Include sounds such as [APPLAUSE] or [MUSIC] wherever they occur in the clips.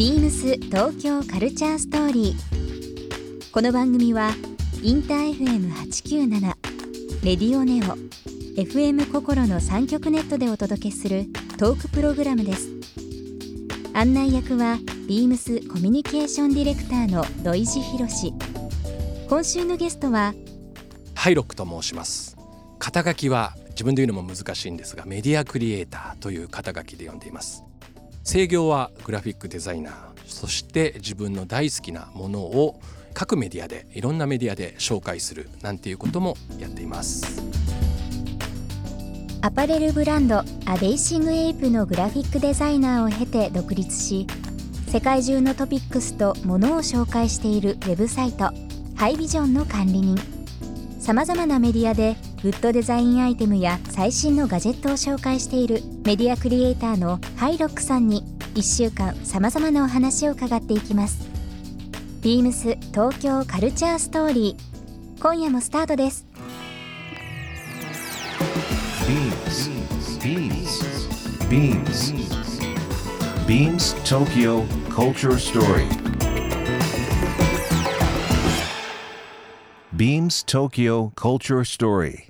ビームス東京カルチャーストーリー。この番組はインター FM897 レディオネオ FM 心の三極ネットでお届けするトークプログラムです。案内役はビームスコミュニケーションディレクターの土井博志。今週のゲストはハイロックと申します肩書きは自分で言うのも難しいんですがメディアクリエイターという肩書きで呼んでいます正業はグラフィックデザイナー。そして自分の大好きなものを各メディアでいろんなメディアで紹介するなんていうこともやっています。アパレルブランド A BATHING APE のグラフィックデザイナーを経て独立し世界中のトピックスとものを紹介しているウェブサイト HIVISION の管理人。さまざまなメディアでグッドデザインアイテムや最新のガジェットを紹介しているメディアクリエイターのハイロックさんに1週間さまざまなお話を伺っていきますビームス東京カルチャーストーリー今夜もスタートです Beams. Beams. Beams. Beams Tokyo Culture Story. Beams Tokyo Culture Story.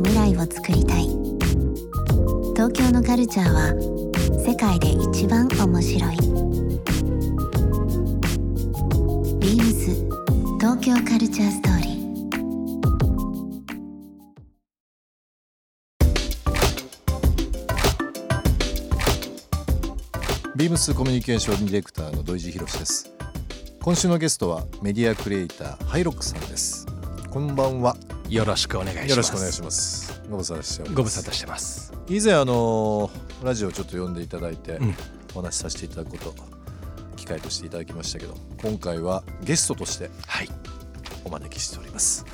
な未来を作りたい。東京のカルチャーは世界で一番面白い。ビームス東京カルチャーストーリー。ビームスコミュニケーションディレクターの土井博志です。今週のゲストはメディアクリエイターハイロックさんです。こんばんは。よろしくお願いします。よろしくお願いします。ご無沙汰しております。ご無沙汰してます。以前あのラジオちょっと呼んでいただいて、うん。お話しさせていただくこと機会としていただきましたけど今回はゲストとしてはい。お招きしております。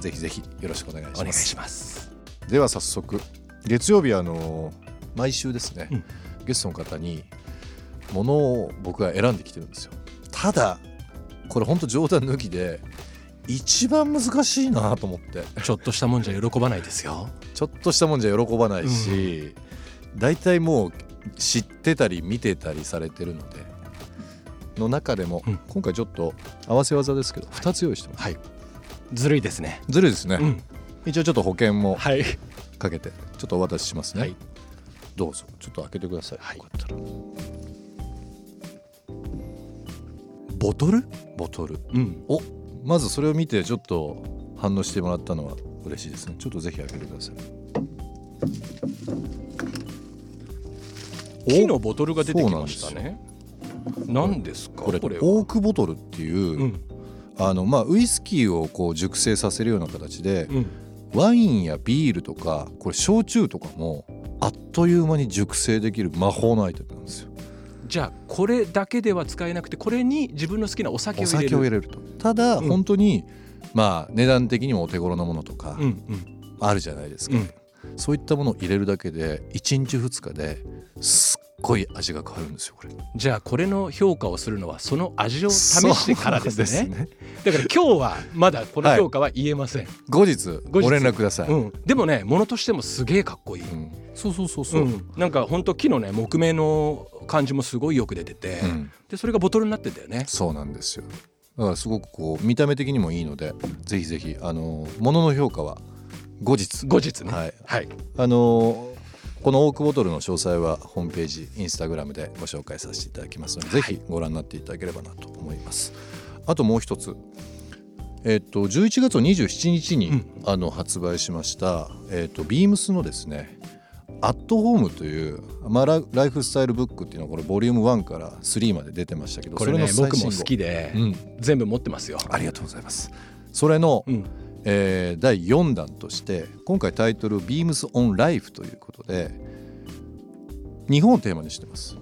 ぜひぜひよろしくお願いします。お願いします。では早速月曜日あの毎週ですね、うん。ゲストの方にものを僕が選んできてるんですよ。ただこれほんと冗談抜きで一番難しいなと思って。ちょっとしたもんじゃ喜ばないですよ。ちょっとしたもんじゃ喜ばないし、大体もう知ってたり見てたりされてるのでの中でも、うん。今回ちょっと合わせ技ですけど2つ用意してます、はい。ずるいですね。ずるいですね、うん。一応ちょっと保険もはい。かけてちょっとお渡ししますね、はい。どうぞ。ちょっと開けてください、はい。よかったら。ボトル。ボトル。うん。おまずそれを見てちょっと反応してもらったのは嬉しいですね。ちょっとぜひ開けてください。木のボトルが出てきましたね。何ですか？これこれは。オークボトルっていう、うん。あのまあウイスキーをこう熟成させるような形で、うん。ワインやビールとかこれ焼酎とかもあっという間に熟成できる魔法のアイテムなんですよじゃあこれだけでは使えなくてこれに自分の好きなお酒をお入れる。入れると。ただ、うん。本当にまあ値段的にもお手頃なものとかうんうん。あるじゃないですか、うん。そういったものを入れるだけで1日2日ですっごい味が変わるんですよこれ。じゃあこれの評価をするのはその味を試してからですね。そうなんだから今日はまだこの評価は言えません、後日後日。ご連絡ください、うん、でもね物としてもすげえかっこいい、うんそうそうそうそう。う、ん、なんか本当木のね木目の感じもすごいよく出てて、うん。でそれがボトルになってんだよね。そうなんですよ。だからすごくこう見た目的にもいいのでぜひぜひあの物の評価は後日。後日ね。はい。はい、あのこのオークボトルの詳細はホームページインスタグラムでご紹介させていただきますので、はい。ぜひご覧になっていただければなと思います。あともう一つ。えっと11月27日に、うん。あの発売しましたえっとビームスのですねアットホームという、まあ、ラライフスタイルブックっていうのはこれボリューム1から3まで出てましたけどこれねその最新号。僕も好きで、うん、全部持ってますよ。ありがとうございます。それの、うんえー第4弾として今回タイトル「Beams on Life」ということで日本をテーマにしてます。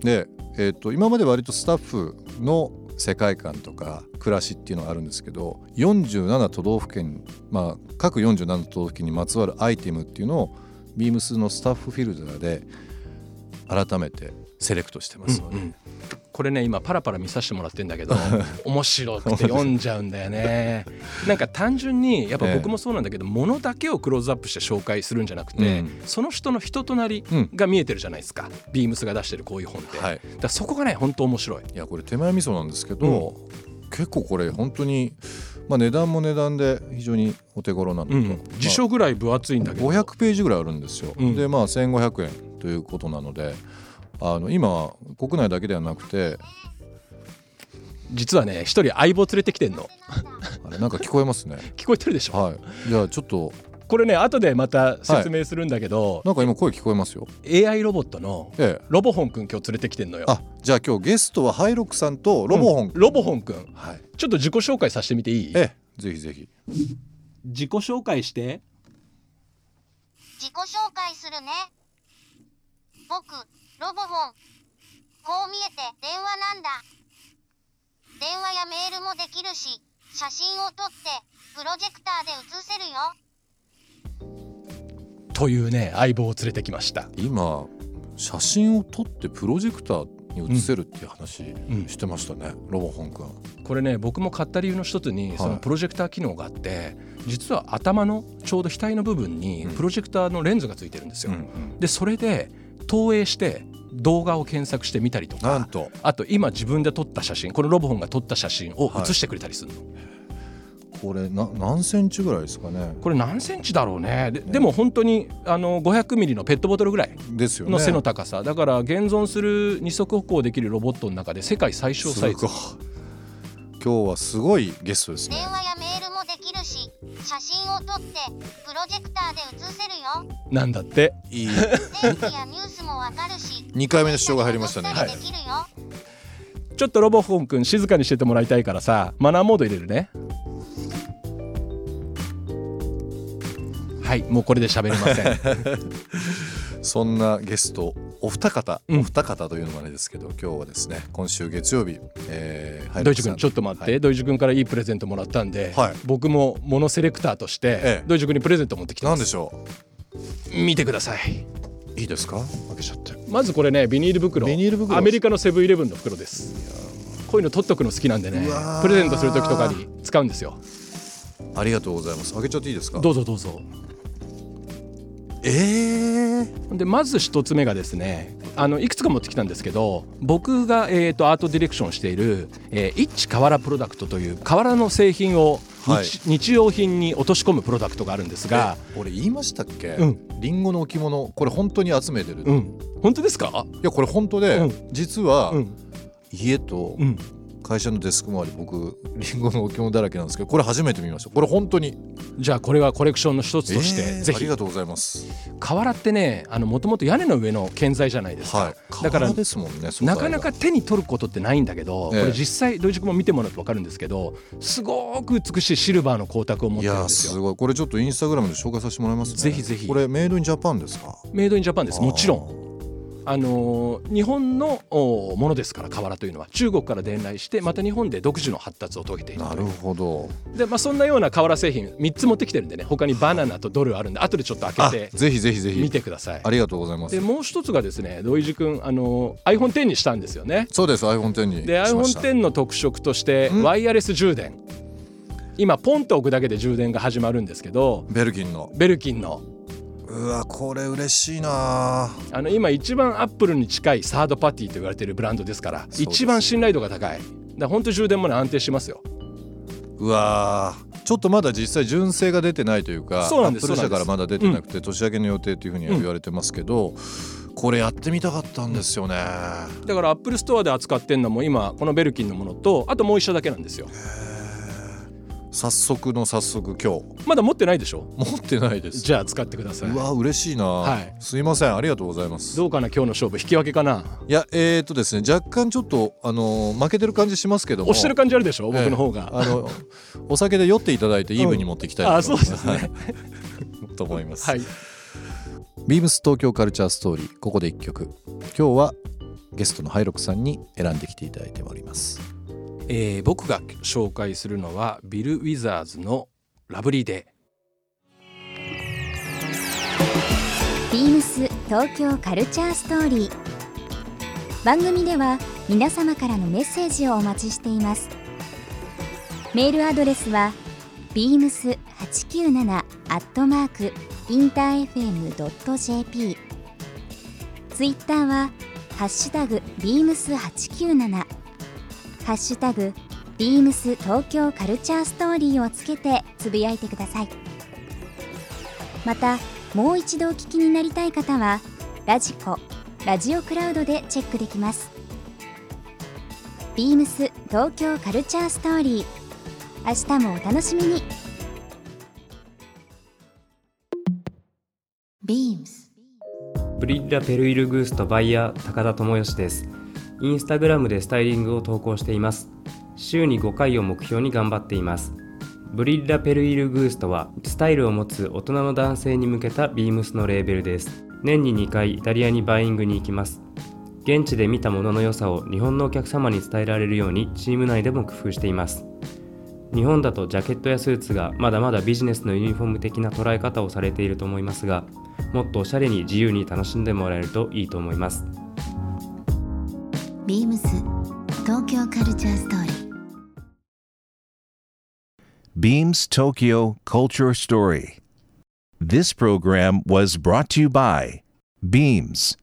で、えー、と今まで割とスタッフの世界観とか暮らしっていうのがあるんですけど47都道府県、まあ、各47都道府県にまつわるアイテムっていうのをビームスのスタッフフィルターで改めてセレクトしてますので、うんうん。これね今パラパラ見させてもらってんだけど [LAUGHS] 面白くて読んじゃうんだよね。なんか単純にやっぱ僕もそうなんだけど、ものだけをクローズアップして紹介するんじゃなくて、うん。その人の人となりが見えてるじゃないですか、ビームスが出してるこういう本って、はい、だそこがね本当面白い。いやこれ手前味噌なんですけど、結構これ本当に、まあ、値段も値段で非常にお手頃なのと、うん、辞書ぐらい分厚いんだけど、500ページぐらいあるんですよ、うん。でまあ1500円ということなのであの今は国内だけではなくて実はね一人相棒連れてきてんの。[LAUGHS] あれなんか聞こえますね。[LAUGHS] 聞こえてるでしょ？はい。じゃあちょっとこれね後でまた説明するんだけど、なんか今声聞こえますよ。AI ロボットのええ。ロボホンくん今日連れてきてんのよ。あじゃあ今日ゲストはハイロックさんとロボホン、うん。ロボホンくんはい。ちょっと自己紹介させてみていい？ええぜひぜひ。自己紹介して。自己紹介するね。僕、ロボホン。こう見えて電話なんだ。電話やメールもできるし、写真を撮って、プロジェクターで写せるよ。というね相棒を連れてきました今写真を撮ってプロジェクターに映せるっていう話んしてましたね、ロボホン君これね僕も買った理由の一つにそのプロジェクター機能があって実は頭のちょうど額の部分にプロジェクターのレンズがついてるんですよ、でそれで投影して動画を検索してみたりとかなんと。あと今自分で撮った写真このロボホンが撮った写真を写してくれたりするの、これな何センチぐらいですかね？これ何センチだろうね。ででも本当にあの500ミリのペットボトルぐらいですよね。の背の高さ、だから現存する二足歩行できるロボットの中で世界最小サイズ。今日はすごいゲストですね。電話やメールもできるし、写真を撮って、プロジェクターで写せるよ。なんだって。いい。[LAUGHS] 天気やニュースもわかるし、2回目の主張が入りましたね。撮ったりできるよ。ちょっとロボホンくん静かにしててもらいたいからさマナーモード入れるね。はいもうこれで喋れません。[LAUGHS] そんなゲストお二方、うん。お二方というのもあれですけど今日はですね今週月曜日、えー、ドイツ君ちょっと待って、はい。ドイツ君からいいプレゼントもらったんで、はい。僕もモノセレクターとして、ええ。ドイツ君にプレゼント持ってきてます。何でしょ見てください。ういいですか？開けちゃってまずこれねビニール袋。ビニール袋。アメリカのセブンイレブンの袋です。こういうの取っとくの好きなんでね。プレゼントする時とかに使うんですよ。ありがとうございます。開けちゃっていいですか？どうぞどうぞ。えー、でまず一つ目がですねあのいくつか持ってきたんですけど僕が、えー、とアートディレクションしている、えー、イッチ河原プロダクトという河原の製品を日,、はい。日用品に落とし込むプロダクトがあるんですがえ俺言いましたっけ、うん。リンゴの置物これ本当に集めてる、いうん。本当ですか？やこれ本当で、うん。実は、うん。家とうん会社のデスク周り僕リンゴの置物だらけなんですけどこれ初めて見ました。これ本当に。じゃあこれはコレクションの一つとして、えーぜひ。ありがとうございます。瓦ってねもともと屋根の上の建材じゃないですか、はい。だから瓦ですもんねなかなか手に取ることってないんだけど、ええ。これ実際ドイツ君も見てもらうと分かるんですけどすごく美しいシルバーの光沢を持っいてるんですよ。やすごい。これちょっとインスタグラムで紹介させてもらいますね。ぜひぜひ。これメイドインジャパンですか？メイドインジャパンです。もちろんんあのー日本のおものですから瓦というのは。中国から伝来してまた日本で独自の発達を遂げているなるほど。で、まあ、そんなような瓦製品3つ持ってきてるんでね他にバナナとドルあるんで後でちょっとあ開けてぜひぜひぜ見ひてください。ありがとうございます。でもう一つがですね土井地君あのー iPhone10 にしたんですよね。そうです iPhone10 にでしました。iPhone10 の特色としてん。ワイヤレス充電。今ポンと置くだけで充電が始まるんですけどベルギンの。ベルキンのうわこれ嬉しいな。あの今一番アップルに近いサードパーティと言われているブランドですから一番信頼度が高い。だ本当充電もね安定しますよ。うわー。ちょっとまだ実際純正が出てないというかそうなんですアップル社からまだ出てなくて、年明けの予定というふうには言われてますけど、これやってみたかったんですよね、だからアップルストアで扱ってんのも今このベルキンのものとあともう一社だけなんですよ早速の早速今日。まだ持ってないでしょ？持ってないです。じゃあ使ってください。うわ嬉しいな、はい。すいません。ありがとうございます。どうかな？今日の勝負。引き分けかな？いやえー、とですね若干ちょっとあのー負けてる感じしますけども。押してる感じあるでしょ？僕の方が、ええあのお酒で酔っていただいてイーブンに持っていきたいなあそうですね。はい。[LAUGHS] と思います、はい。ビームス東京カルチャーストーリーここで一曲。今日はゲストのハイロックさんに選んできていただいておりますえー僕が紹介するのはビル・ウィザーズのラブリーデビームス東京カルチャーストーリー。番組では皆様からのメッセージをお待ちしています。メールアドレスは beams897 アットマークインター FM.jp ツイッターはハッシュタグ beams897 ハッシュタグビームス東京カルチャーストーリーをつけてつぶやいてください。またもう一度お聞きになりたい方はラジコラジオクラウドでチェックできます。ビームス東京カルチャーストーリー明日もお楽しみに。Beams ブリッラペルイルグーストバイヤー高田智義です。インスタグラムでスタイリングを投稿しています。週に5回を目標に頑張っています。ブリッラペルイルグーストはスタイルを持つ大人の男性に向けたビームスのレーベルです。年に2回イタリアにバイイングに行きます。現地で見たものの良さを日本のお客様に伝えられるようにチーム内でも工夫しています。日本だとジャケットやスーツがまだまだビジネスのユニフォーム的な捉え方をされていると思いますがもっとおしゃれに自由に楽しんでもらえるといいと思いますBeams 東京カルチャーストーリー Beams Tokyo Culture Story. This program was brought to you by Beams.